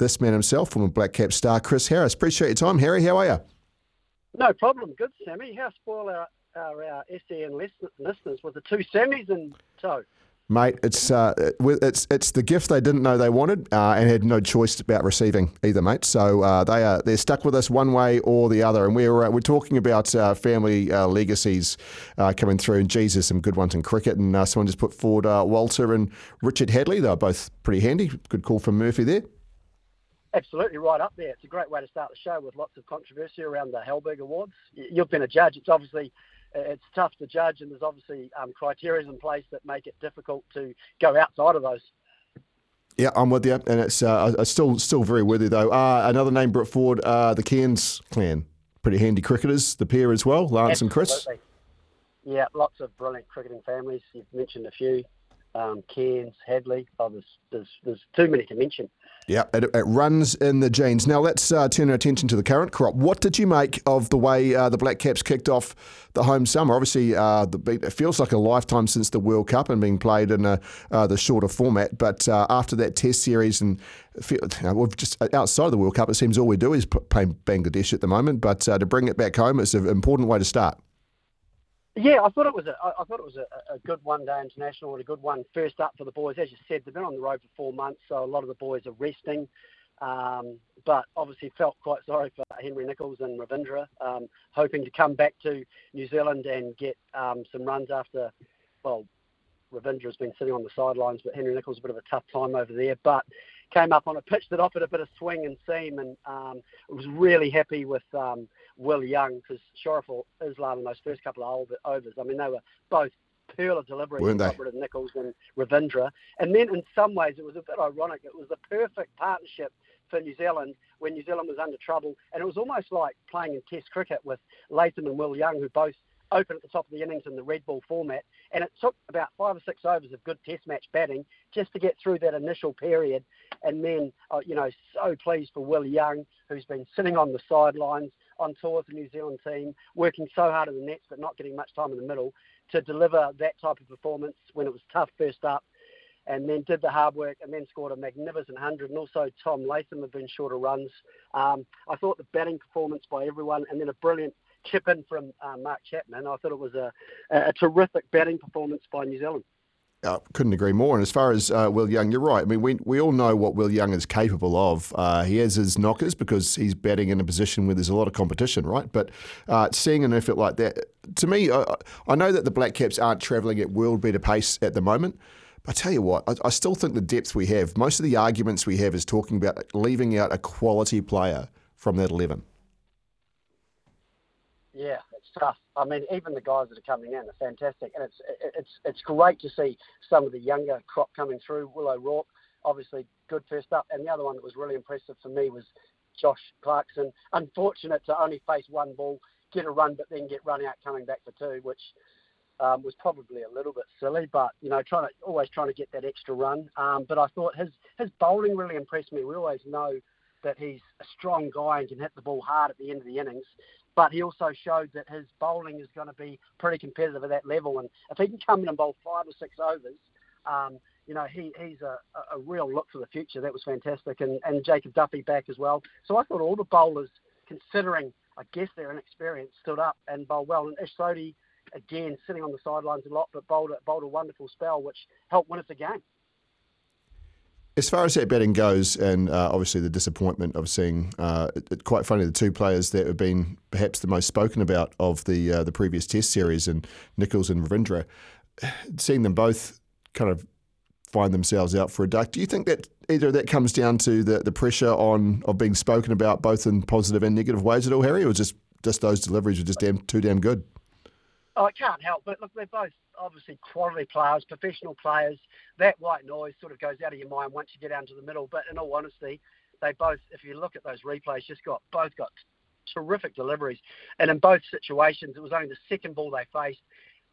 This man himself, former Black Cap star Chris Harris. Appreciate your time, Harry. How are you? No problem. Good, Sammy. How spoil our, our, our SEN listeners with the two semis in tow? Mate, it's uh, it's it's the gift they didn't know they wanted uh, and had no choice about receiving either, mate. So uh, they are they're stuck with us one way or the other, and we're uh, we're talking about uh, family uh, legacies coming through. And Jesus, some good ones in cricket, and someone just put forward Walter and Richard Hadlee. They're both pretty handy. Good call from Murphy there. Absolutely right up there. It's a great way to start the show with lots of controversy around the Halberg Awards. You've been a judge. It's obviously it's tough to judge, and there's obviously um, criteria in place that make it difficult to go outside of those. Yeah, I'm with you, and it's uh, still still very worthy though. Uh, another name brought forward, uh, the Cairns clan, pretty handy cricketers, the pair as well, Lance Absolutely. and Chris. Yeah, lots of brilliant cricketing families. You've mentioned a few um, Cairns, Hadlee. Oh, there's, there's, there's too many to mention. Yeah, it, it runs in the genes. Now let's uh, turn our attention to the current crop. What did you make of the way uh, the Black Caps kicked off the home summer? Obviously, uh, the, it feels like a lifetime since the World Cup and being played in a, uh, the shorter format. But uh, after that Test series and you know, we've just uh, outside of the World Cup, it seems all we do is play Bangladesh at the moment. But to bring it back home, it's an important way to start. Yeah, I thought it was a, I thought it was a, a good one-day international and a good one first up for the boys. As you said, they've been on the road for four months, so a lot of the boys are resting. Um, but obviously felt quite sorry for Henry Nicholls and Ravindra, um, hoping to come back to New Zealand and get um, some runs after, well, Ravindra's been sitting on the sidelines, but Henry Nicholls a bit of a tough time over there. But came up on a pitch that offered a bit of swing and seam, and um, was really happy with um, Will Young because Shoriful Islam in those first couple of overs. I mean, they were both pearl of delivery Weren't from Robert Nicholls and Ravindra. And then in some ways it was a bit ironic. It was the perfect partnership for New Zealand when New Zealand was under trouble. And it was almost like playing in Test cricket with Latham and Will Young, who both open at the top of the innings in the red ball format. And it took about five or six overs of good test match batting just to get through that initial period. And then, uh, you know, so pleased for Will Young, who's been sitting on the sidelines on tour with the New Zealand team, working so hard in the nets but not getting much time in the middle to deliver that type of performance when it was tough first up and then did the hard work and then scored a magnificent 100. And also Tom Latham have been shorter runs. Um, I thought the batting performance by everyone and then a brilliant chip in from uh, Mark Chapman. I thought it was a, a terrific batting performance by New Zealand. Uh, couldn't agree more. And as far as uh, Will Young, you're right. I mean, we, we all know what Will Young is capable of. Uh, he has his knockers because he's batting in a position where there's a lot of competition, right? But uh, seeing an effort like that, to me, I, I know that the Black Caps aren't travelling at world beater pace at the moment. But I tell you what, I, I still think the depth we have, most of the arguments we have is talking about leaving out a quality player from that 11. Yeah, it's tough. I mean, even the guys that are coming in are fantastic, and it's it's it's great to see some of the younger crop coming through. Will O'Rourke, obviously good first up, and the other one that was really impressive for me was Josh Clarkson. Unfortunate to only face one ball, get a run, but then get run out coming back for two, which um, was probably a little bit silly. But you know, trying to always trying to get that extra run. Um, but I thought his his bowling really impressed me. We always know that he's a strong guy and can hit the ball hard at the end of the innings but he also showed that his bowling is going to be pretty competitive at that level. And if he can come in and bowl five or six overs, um, you know, he, he's a, a real look for the future. That was fantastic. And, and Jacob Duffy back as well. So I thought all the bowlers, considering, I guess, their inexperience, stood up and bowled well. And Ish Sodhi, again, sitting on the sidelines a lot, but bowled, bowled a wonderful spell, which helped win us the game. As far as that betting goes, and uh, obviously the disappointment of seeing, uh, it, it, quite funny, the two players that have been perhaps the most spoken about of the uh, the previous Test series, and Nicholls and Ravindra, seeing them both kind of find themselves out for a duck. Do you think that either that comes down to the, the pressure on of being spoken about both in positive and negative ways at all, Harry, or just just those deliveries were just damn too damn good? Oh, I can't help but look, they're both obviously quality players, professional players. That white noise sort of goes out of your mind once you get down to the middle. But in all honesty, they both, if you look at those replays, just got both got terrific deliveries. And in both situations, it was only the second ball they faced.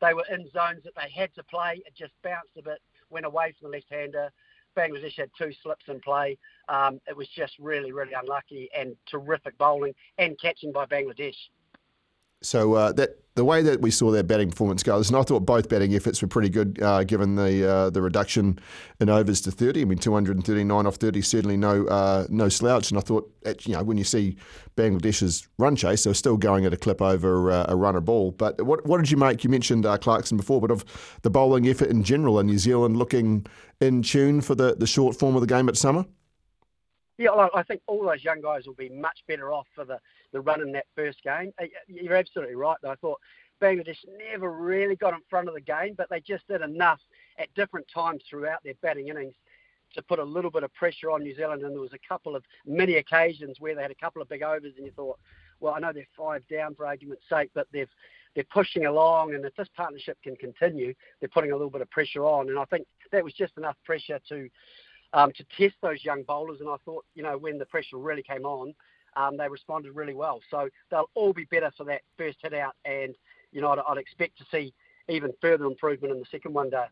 They were in zones that they had to play. It just bounced a bit, went away from the left-hander. Bangladesh had two slips in play. Um, it was just really, really unlucky and terrific bowling and catching by Bangladesh. So uh, that the way that we saw their batting performance go, and I thought both batting efforts were pretty good, uh, given the uh, the reduction in overs to 30. I mean, 239 off 30, certainly no uh, no slouch. And I thought, you know, when you see Bangladesh's run chase, they're still going at a clip over uh, a runner ball. But what what did you make? You mentioned uh, Clarkson before, but of the bowling effort in general in New Zealand looking in tune for the, the short form of the game at summer. Yeah, I think all those young guys will be much better off for the, the run in that first game. Uh, you're absolutely right, though. I thought Bangladesh never really got in front of the game, but they just did enough at different times throughout their batting innings to put a little bit of pressure on New Zealand. And there was a couple of many occasions where they had a couple of big overs, and you thought, well, I know they're five down for argument's sake, but they've they're pushing along, and if this partnership can continue, they're putting a little bit of pressure on. And I think that was just enough pressure to um, to test those young bowlers. And I thought, you know, when the pressure really came on, um, they responded really well. So they'll all be better for that first hit out. And, you know, I'd, I'd expect to see even further improvement in the second one day.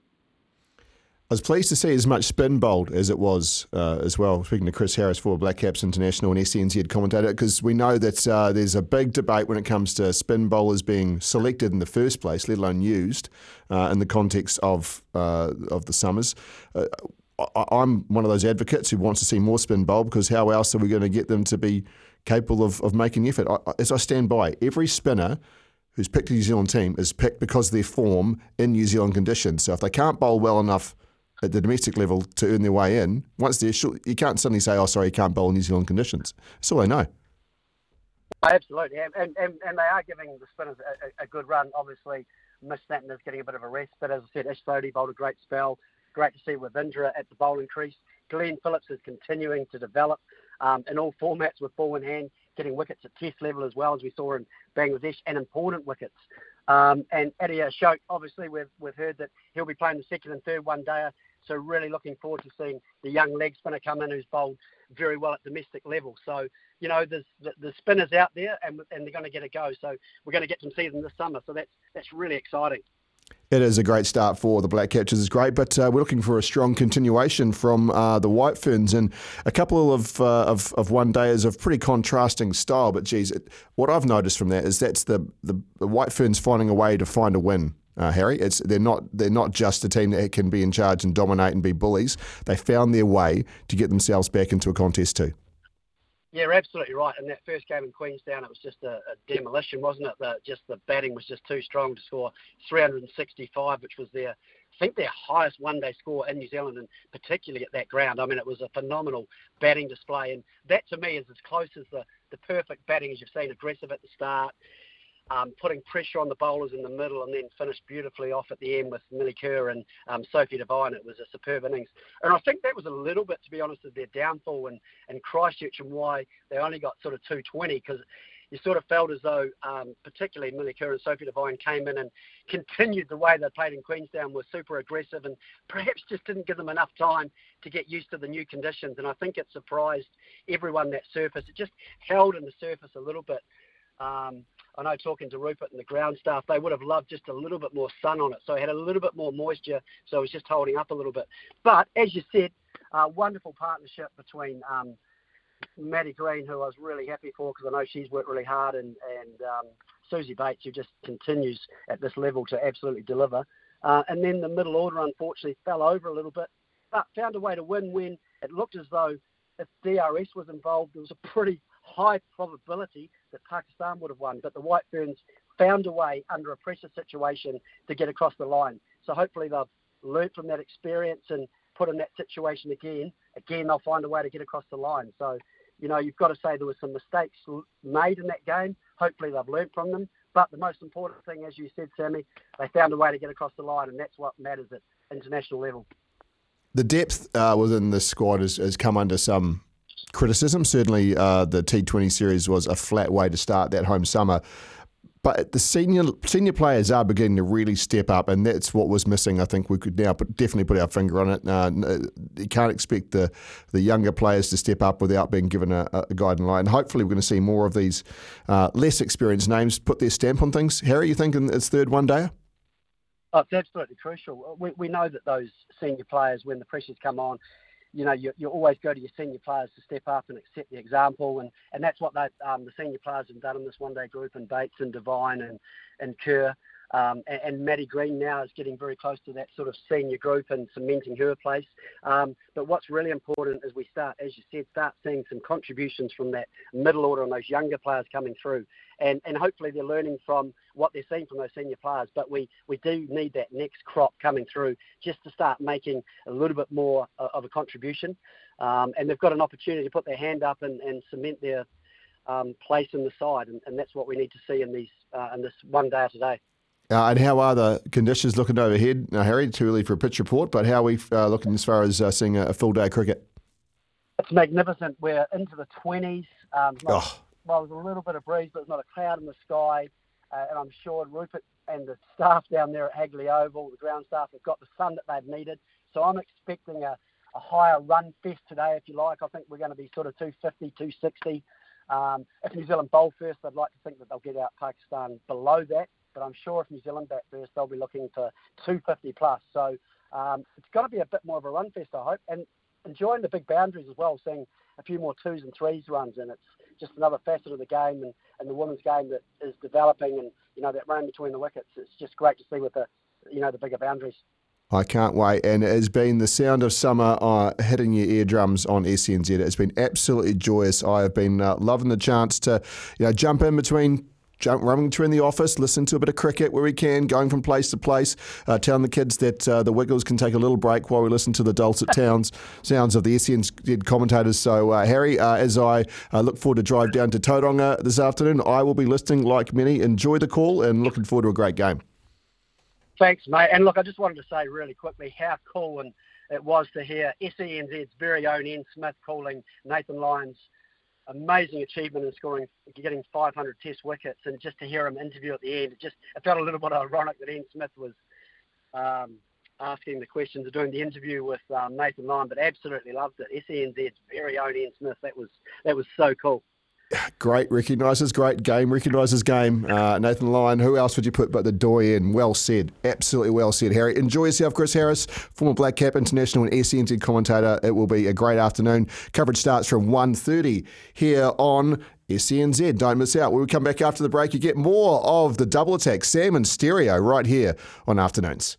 I was pleased to see as much spin bowled as it was uh, as well. Speaking to Chris Harris for Black Caps International and SENZ commentator, because we know that uh, there's a big debate when it comes to spin bowlers being selected in the first place, let alone used uh, in the context of uh, of the summers. I'm one of those advocates who wants to see more spin bowl because how else are we going to get them to be capable of, of making effort? I, as I stand by, every spinner who's picked a New Zealand team is picked because of their form in New Zealand conditions. So if they can't bowl well enough at the domestic level to earn their way in, once they're short, you can't suddenly say, oh, sorry, you can't bowl in New Zealand conditions. That's all I know. Absolutely, and, and, and they are giving the spinners a, a good run. Obviously, Mitch Santner is getting a bit of a rest, but as I said, Ish Sodhi bowled a great spell. Great to see Ravindra at the bowling crease. Glenn Phillips is continuing to develop um, in all formats with ball in hand, getting wickets at test level as well as we saw in Bangladesh, and important wickets. Um, and Adi Ashok, obviously, we've, we've heard that he'll be playing the second and third one day. So really looking forward to seeing the young leg spinner come in who's bowled very well at domestic level. So, you know, there's the, the spinners out there and, and they're going to get a go. So we're going to get some season this summer. So that's, that's really exciting. It is a great start for the Black Catchers, is great, but uh, we're looking for a strong continuation from uh, the White Ferns and a couple of, uh, of, of one days of pretty contrasting style. But geez, it, what I've noticed from that is that's the, the, the White Ferns finding a way to find a win. Uh, Harry, it's they're not they're not just a team that can be in charge and dominate and be bullies. They found their way to get themselves back into a contest too. Yeah, absolutely right. In that first game in Queenstown, it was just a, a demolition, wasn't it? The, just the batting was just too strong to score 365, which was their, I think, their highest one-day score in New Zealand, and particularly at that ground. I mean, it was a phenomenal batting display, and that to me is as close as the, the perfect batting as you've seen. Aggressive at the start, um, putting pressure on the bowlers in the middle and then finished beautifully off at the end with Melie Kerr and um, Sophie Devine. It was a superb innings. And I think that was a little bit, to be honest, of their downfall in, in Christchurch and why they only got sort of 220 because you sort of felt as though, um, particularly Melie Kerr and Sophie Devine came in and continued the way they played in Queenstown, were super aggressive and perhaps just didn't give them enough time to get used to the new conditions. And I think it surprised everyone that surface. It just held in the surface a little bit. Um, I know talking to Rupert and the ground staff, they would have loved just a little bit more sun on it. So it had a little bit more moisture, so it was just holding up a little bit. But as you said, uh, wonderful partnership between um, Maddie Green, who I was really happy for because I know she's worked really hard, and, and um, Suzie Bates, who just continues at this level to absolutely deliver. Uh, and then the middle order, unfortunately, fell over a little bit, but found a way to win when it looked as though if DRS was involved, there was a pretty high probability that Pakistan would have won. But the White Ferns found a way under a pressure situation to get across the line. So hopefully they've learnt from that experience and put in that situation again, again they'll find a way to get across the line. So, you know, you've got to say there were some mistakes made in that game. Hopefully they've learnt from them. But the most important thing, as you said, Sammy, they found a way to get across the line, and that's what matters at international level. The depth uh, within this squad has, has come under some criticism. Certainly, uh, the T20 series was a flat way to start that home summer. But the senior senior players are beginning to really step up, and that's what was missing. I think we could now put, definitely put our finger on it. Uh, you can't expect the, the younger players to step up without being given a, a guiding light. And hopefully, we're going to see more of these uh, less experienced names put their stamp on things. Harry, you think in its third one day? Oh, it's absolutely crucial. We, we know that those senior players, when the pressures come on, you know, you, you always go to your senior players to step up and accept the example, and, and that's what they, um, the senior players have done in this one-day group, and Bates and Devine and, and Kerr. Um, and, and Maddie Green now is getting very close to that sort of senior group and cementing her place. Um, but what's really important is we start, as you said, start seeing some contributions from that middle order and those younger players coming through. And, and hopefully they're learning from what they're seeing from those senior players. But we, we do need that next crop coming through just to start making a little bit more of a contribution. Um, and they've got an opportunity to put their hand up and, and cement their um, place in the side. And, and, that's what we need to see in, these, uh, in this one day today. Uh, and how are the conditions looking overhead? Now, Harry, too early for a pitch report, but how are we uh, looking as far as uh, seeing a, a, full day of cricket? It's magnificent. We're into the 20s. Um, oh. Well, there's a little bit of breeze, but there's not a cloud in the sky. Uh, and I'm sure Rupert and the staff down there at Hagley Oval, the ground staff, have got the sun that they've needed. So I'm expecting a, a higher run fest today, if you like. I think we're going to be sort of 250, 260. Um, if New Zealand bowl first, I'd like to think that they'll get out Pakistan below that but I'm sure if New Zealand bat first, they'll be looking for 250 plus. So um, it's got to be a bit more of a run fest, I hope, and enjoying the big boundaries as well, seeing a few more twos and threes runs, and it's just another facet of the game and, and the women's game that is developing, and you know that run between the wickets. It's just great to see with the you know the bigger boundaries. I can't wait. And it has been the sound of summer uh, hitting your eardrums on SENZ. It's been absolutely joyous. I have been uh, loving the chance to, you know, jump in between running to in the office, listen to a bit of cricket where we can, going from place to place, uh, telling the kids that uh, the Wiggles can take a little break while we listen to the dulcet towns sounds of the SEN commentators. So, uh, Harry, uh, as I uh, look forward to drive down to Tauranga this afternoon, I will be listening like many. Enjoy the call and looking forward to a great game. Thanks, mate. And look, I just wanted to say really quickly how cool and it was to hear SENZ's very own Ian Smith calling Nathan Lyon's amazing achievement in scoring, getting 500 Test wickets, and just to hear him interview at the end, it just it felt a little bit ironic that Ian Smith was um, asking the questions, doing the interview with um, Nathan Lyon, but absolutely loved it. SENZ's very own Ian Smith, that was that was so cool. Great recognises, great game, recognises game. Uh, Nathan Lyon, who else would you put but the doyen? Well said. Absolutely well said, Harry. Enjoy yourself, Chris Harris, former Black Cap International and SENZ commentator. It will be a great afternoon. Coverage starts from 1.30 here on SENZ. Don't miss out. When we come back after the break, you get more of the double attack, Sam and Stereo, right here on Afternoons.